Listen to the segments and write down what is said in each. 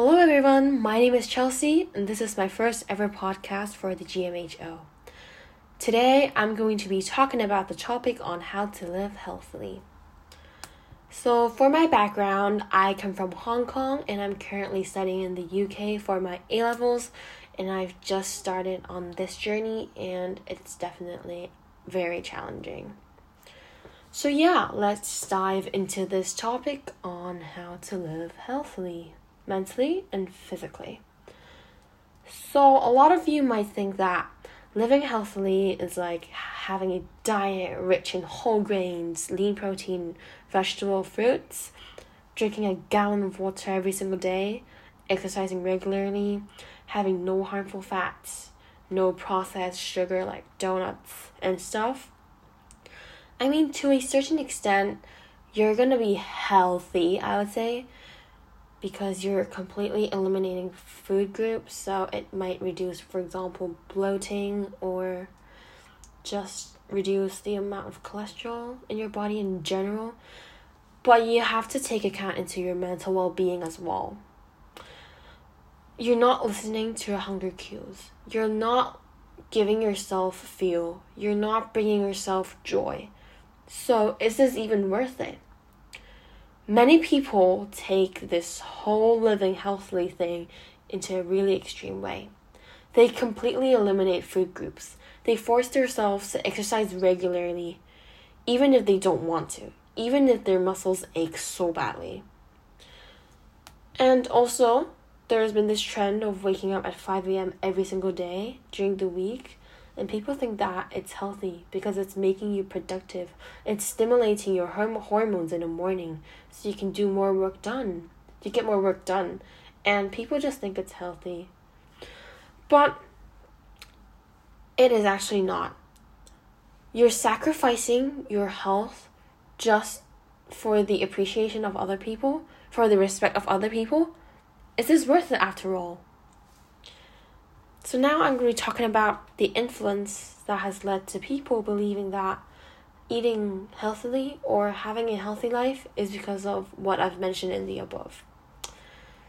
Hello, everyone. My name is Chelsea, and this is my first ever podcast for the GMHO. Today, I'm going to be talking about the topic on how to live healthily. So, for my background, I come from Hong Kong and I'm currently studying in the UK for my A levels, and I've just started on this journey, and it's definitely very challenging. So, yeah, let's dive into this topic on how to live healthily, mentally, and physically. So, a lot of you might think that living healthily is like having a diet rich in whole grains, lean protein, vegetable fruits, drinking a gallon of water every single day, exercising regularly, having no harmful fats, no processed sugar like donuts and stuff. I mean, to a certain extent, you're gonna be healthy, I would say, because you're completely eliminating food groups, so it might reduce, for example, bloating or just reduce the amount of cholesterol in your body in general. But you have to take account into your mental well being as well. You're not listening to your hunger cues. You're not giving yourself fuel. You're not bringing yourself joy. So, is this even worth it? Many people take this whole living healthily thing into a really extreme way. They completely eliminate food groups. They force themselves to exercise regularly, even if they don't want to, even if their muscles ache so badly. And also, there has been this trend of waking up at 5 a.m. every single day during the week and people think that it's healthy because it's making you productive. It's stimulating your hormones in the morning so you can do more work done. You get more work done. And people just think it's healthy. But it is actually not. You're sacrificing your health just for the appreciation of other people, for the respect of other people. Is this worth it after all? So now I'm going to be talking about the influence that has led to people believing that eating healthily or having a healthy life is because of what I've mentioned in the above.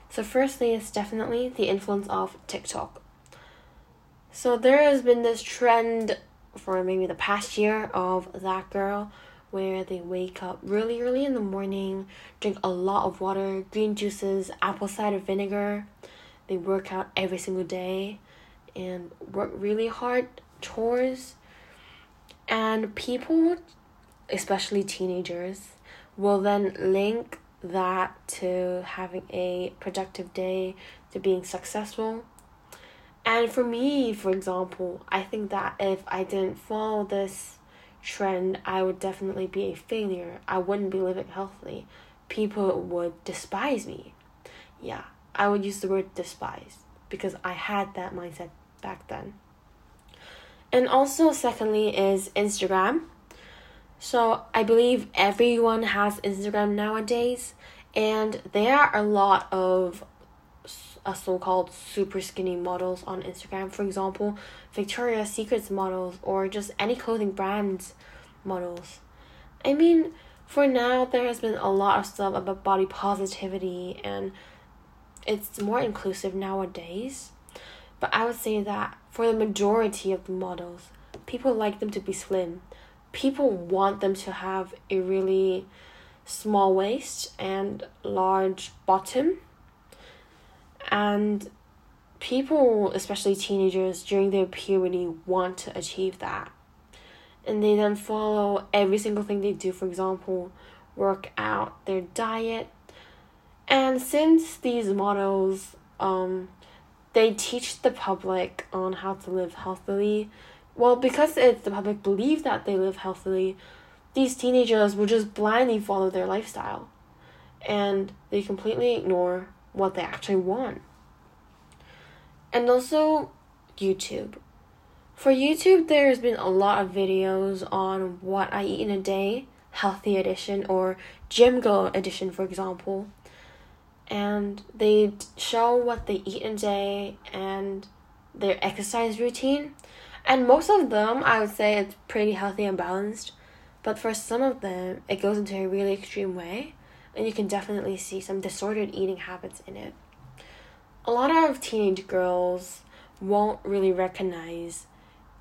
So, firstly, it's definitely the influence of TikTok. So, there has been this trend for maybe the past year of that girl where they wake up really early in the morning, drink a lot of water, green juices, apple cider vinegar. They work out every single day and work really hard chores and people especially teenagers will then link that to having a productive day to being successful. And for me for example i think that if i didn't follow this trend i would definitely be a failure. I wouldn't be living healthily. People would despise me. Yeah i would use the word despise because i had that mindset back then. And also, secondly, is Instagram. So, I believe everyone has Instagram nowadays, and there are a lot of a so-called super skinny models on Instagram. For example, Victoria's Secrets models or just any clothing brands models. I mean, for now there has been a lot of stuff about body positivity and it's more inclusive nowadays. But I would say that for the majority of the models, people like them to be slim. People want them to have a really small waist and large bottom. And people, especially teenagers during their puberty, want to achieve that. And they then follow every single thing they do, for example, work out, their diet. And since these models um, they teach the public on how to live healthily. Well, because it's the public believe that they live healthily, these teenagers will just blindly follow their lifestyle and they completely ignore what they actually want. And also, YouTube. For YouTube, there's been a lot of videos on what I eat in a day, healthy edition, or gym go edition, for example and they show what they eat in a day and their exercise routine. And most of them, I would say, it's pretty healthy and balanced. But for some of them, it goes into a really extreme way, and you can definitely see some disordered eating habits in it. a lot of teenage girls won't really recognize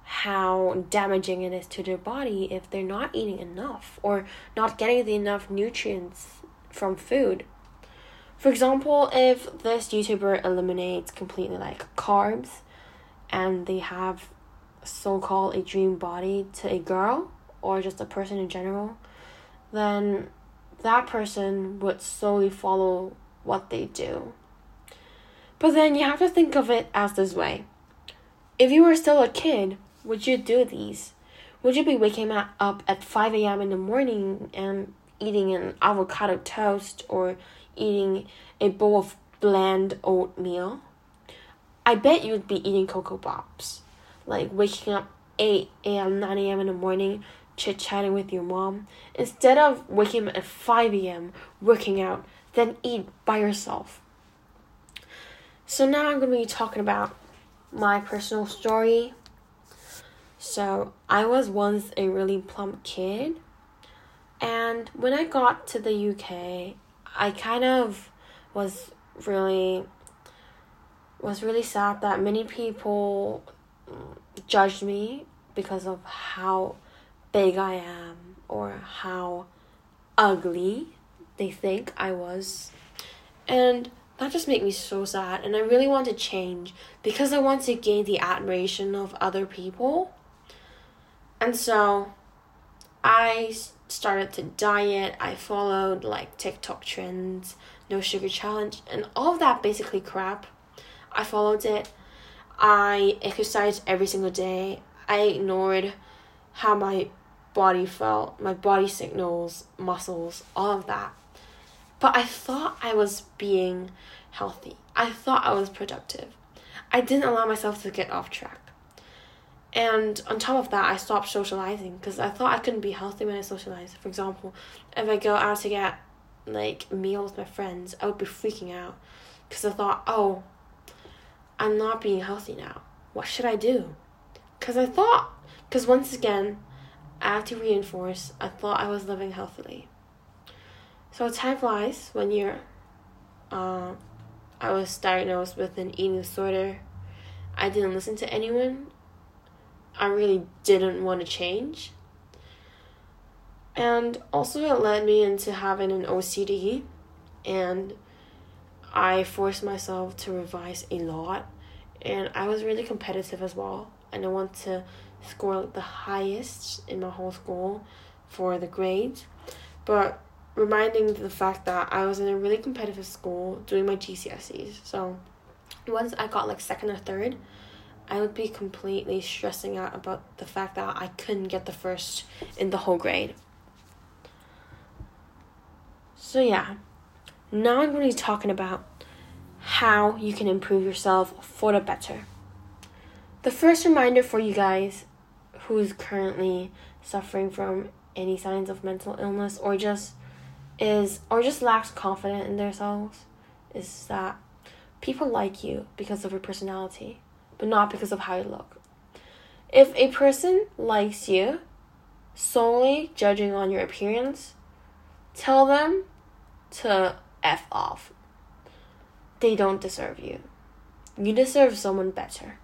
how damaging it is to their body if they're not eating enough or not getting the enough nutrients from food. For example, if this YouTuber eliminates completely like carbs and they have so called a dream body to a girl or just a person in general, then that person would slowly follow what they do. But then you have to think of it as this way. If you were still a kid, would you do these? Would you be waking up at 5 a.m. in the morning and eating an avocado toast or eating a bowl of bland oatmeal? I bet you would be eating Cocoa Pops. Like waking up 8 a.m., 9 a.m. in the morning, chit chatting with your mom. Instead of waking up at 5 a.m., working out, then eat by yourself. So now I'm going to be talking about my personal story. So I was once a really plump kid. And when I got to the UK, I kind of was really was really sad that many people judged me because of how big I am or how ugly they think I was. And that just made me so sad and I really want to change because I want to gain the admiration of other people. And so I started to diet. I followed like TikTok trends, no sugar challenge, and all of that basically crap. I followed it. I exercised every single day. I ignored how my body felt, my body signals, muscles, all of that. But I thought I was being healthy. I thought I was productive. I didn't allow myself to get off track. And on top of that, I stopped socializing because I thought I couldn't be healthy when I socialized. For example, if I go out to get like meals with my friends, I would be freaking out because I thought, oh, I'm not being healthy now. What should I do? Because I thought, because once again, I have to reinforce, I thought I was living healthily. So time flies when you're. Uh, I was diagnosed with an eating disorder. I didn't listen to anyone. I really didn't want to change. And also, it led me into having an OCD, and I forced myself to revise a lot. And I was really competitive as well, and I want to score the highest in my whole school for the grades. But reminding the fact that I was in a really competitive school doing my GCSEs. So once I got like second or third, I would be completely stressing out about the fact that I couldn't get the first in the whole grade. So yeah, now I'm going to be talking about how you can improve yourself for the better. The first reminder for you guys who's currently suffering from any signs of mental illness or just is or just lacks confidence in themselves is that people like you because of your personality, but not because of how you look. If a person likes you solely judging on your appearance, tell them to F off. They don't deserve you. You deserve someone better.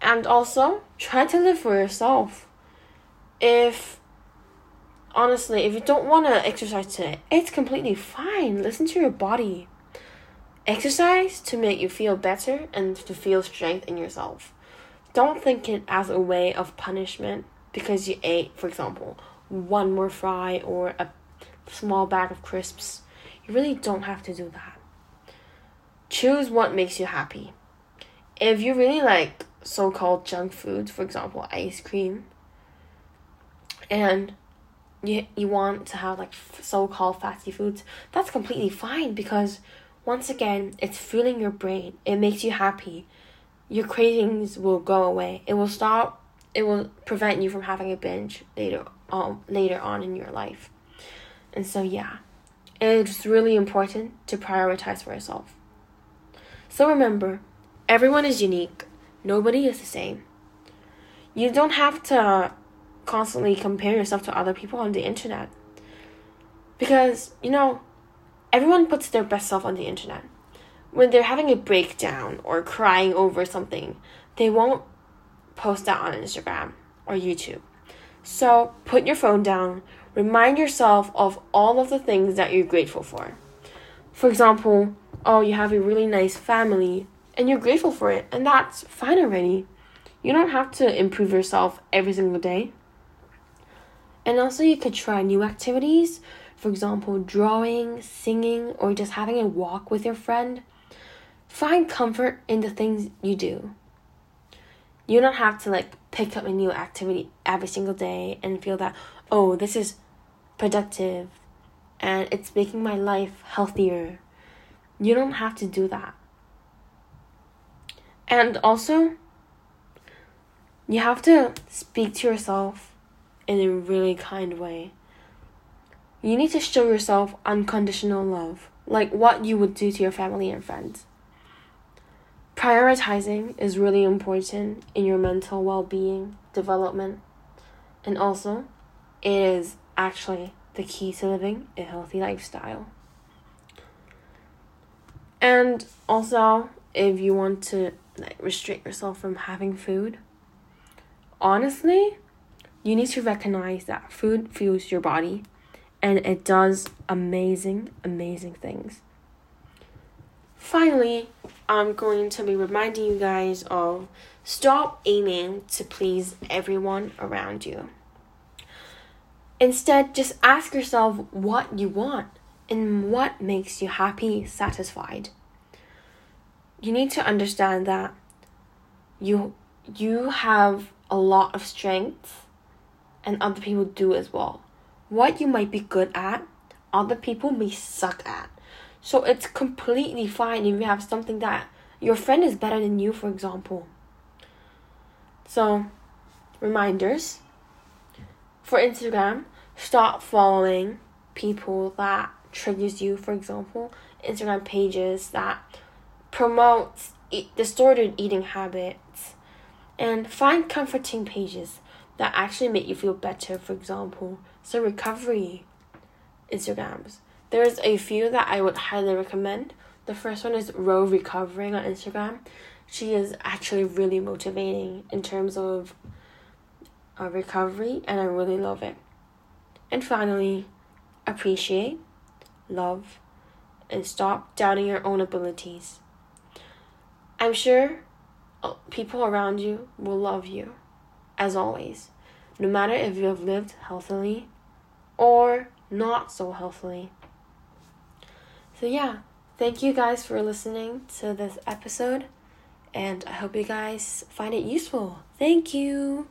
And also, try to live for yourself. If honestly, if you don't want to exercise today, it's completely fine. Listen to your body. Exercise to make you feel better and to feel strength in yourself. Don't think it as a way of punishment because you ate, for example, one more fry or a small bag of crisps. You really don't have to do that. Choose what makes you happy. If you really like so called junk foods, for example, ice cream, and you you want to have like so-called fatty foods that's completely fine because once again it's fueling your brain. It makes you happy. Your cravings will go away. It will stop it will prevent you from having a binge later um later on in your life. And so yeah it's really important to prioritize for yourself. So remember everyone is unique. Nobody is the same. You don't have to constantly compare yourself to other people on the internet. Because, you know, everyone puts their best self on the internet. when they're having a breakdown or crying over something, they won't post that on Instagram or YouTube. So put your phone down, remind yourself of all of the things that you're grateful for. For example, oh, you have a really nice family and you're grateful for it, and that's fine already. You don't have to improve yourself every single day. And also, you could try new activities, for example, drawing, singing, or just having a walk with your friend. Find comfort in the things you do. You don't have to like pick up a new activity every single day and feel that, oh, this is productive and it's making my life healthier. You don't have to do that. And also, you have to speak to yourself in a really kind way. You need to show yourself unconditional love, like what you would do to your family and friends. Prioritizing is really important in your mental well being development, and also, it is actually the key to living a healthy lifestyle. And also, if you want to like restrict yourself from having food, honestly, you need to recognize that food fuels your body and it does amazing, amazing things. Finally, I'm going to be reminding you guys of stop aiming to please everyone around you. Instead, just ask yourself what you want and what makes you happy, satisfied. You need to understand that you you have a lot of strengths and other people do as well. What you might be good at, other people may suck at. So it's completely fine if you have something that your friend is better than you, for example. So, reminders for Instagram, stop following people that triggers you, for example, Instagram pages that promotes distorted eating habits and find comforting pages that actually make you feel better, for example, some recovery Instagrams. There's a few that I would highly recommend. The first one is Row Recovering on Instagram. She is actually really motivating in terms of uh, recovery, and I really love it. And finally, appreciate, love, and stop doubting your own abilities. I'm sure uh, people around you will love you, as always, no matter if you have lived healthily or not so healthily. So, yeah, thank you guys for listening to this episode, and I hope you guys find it useful. Thank you.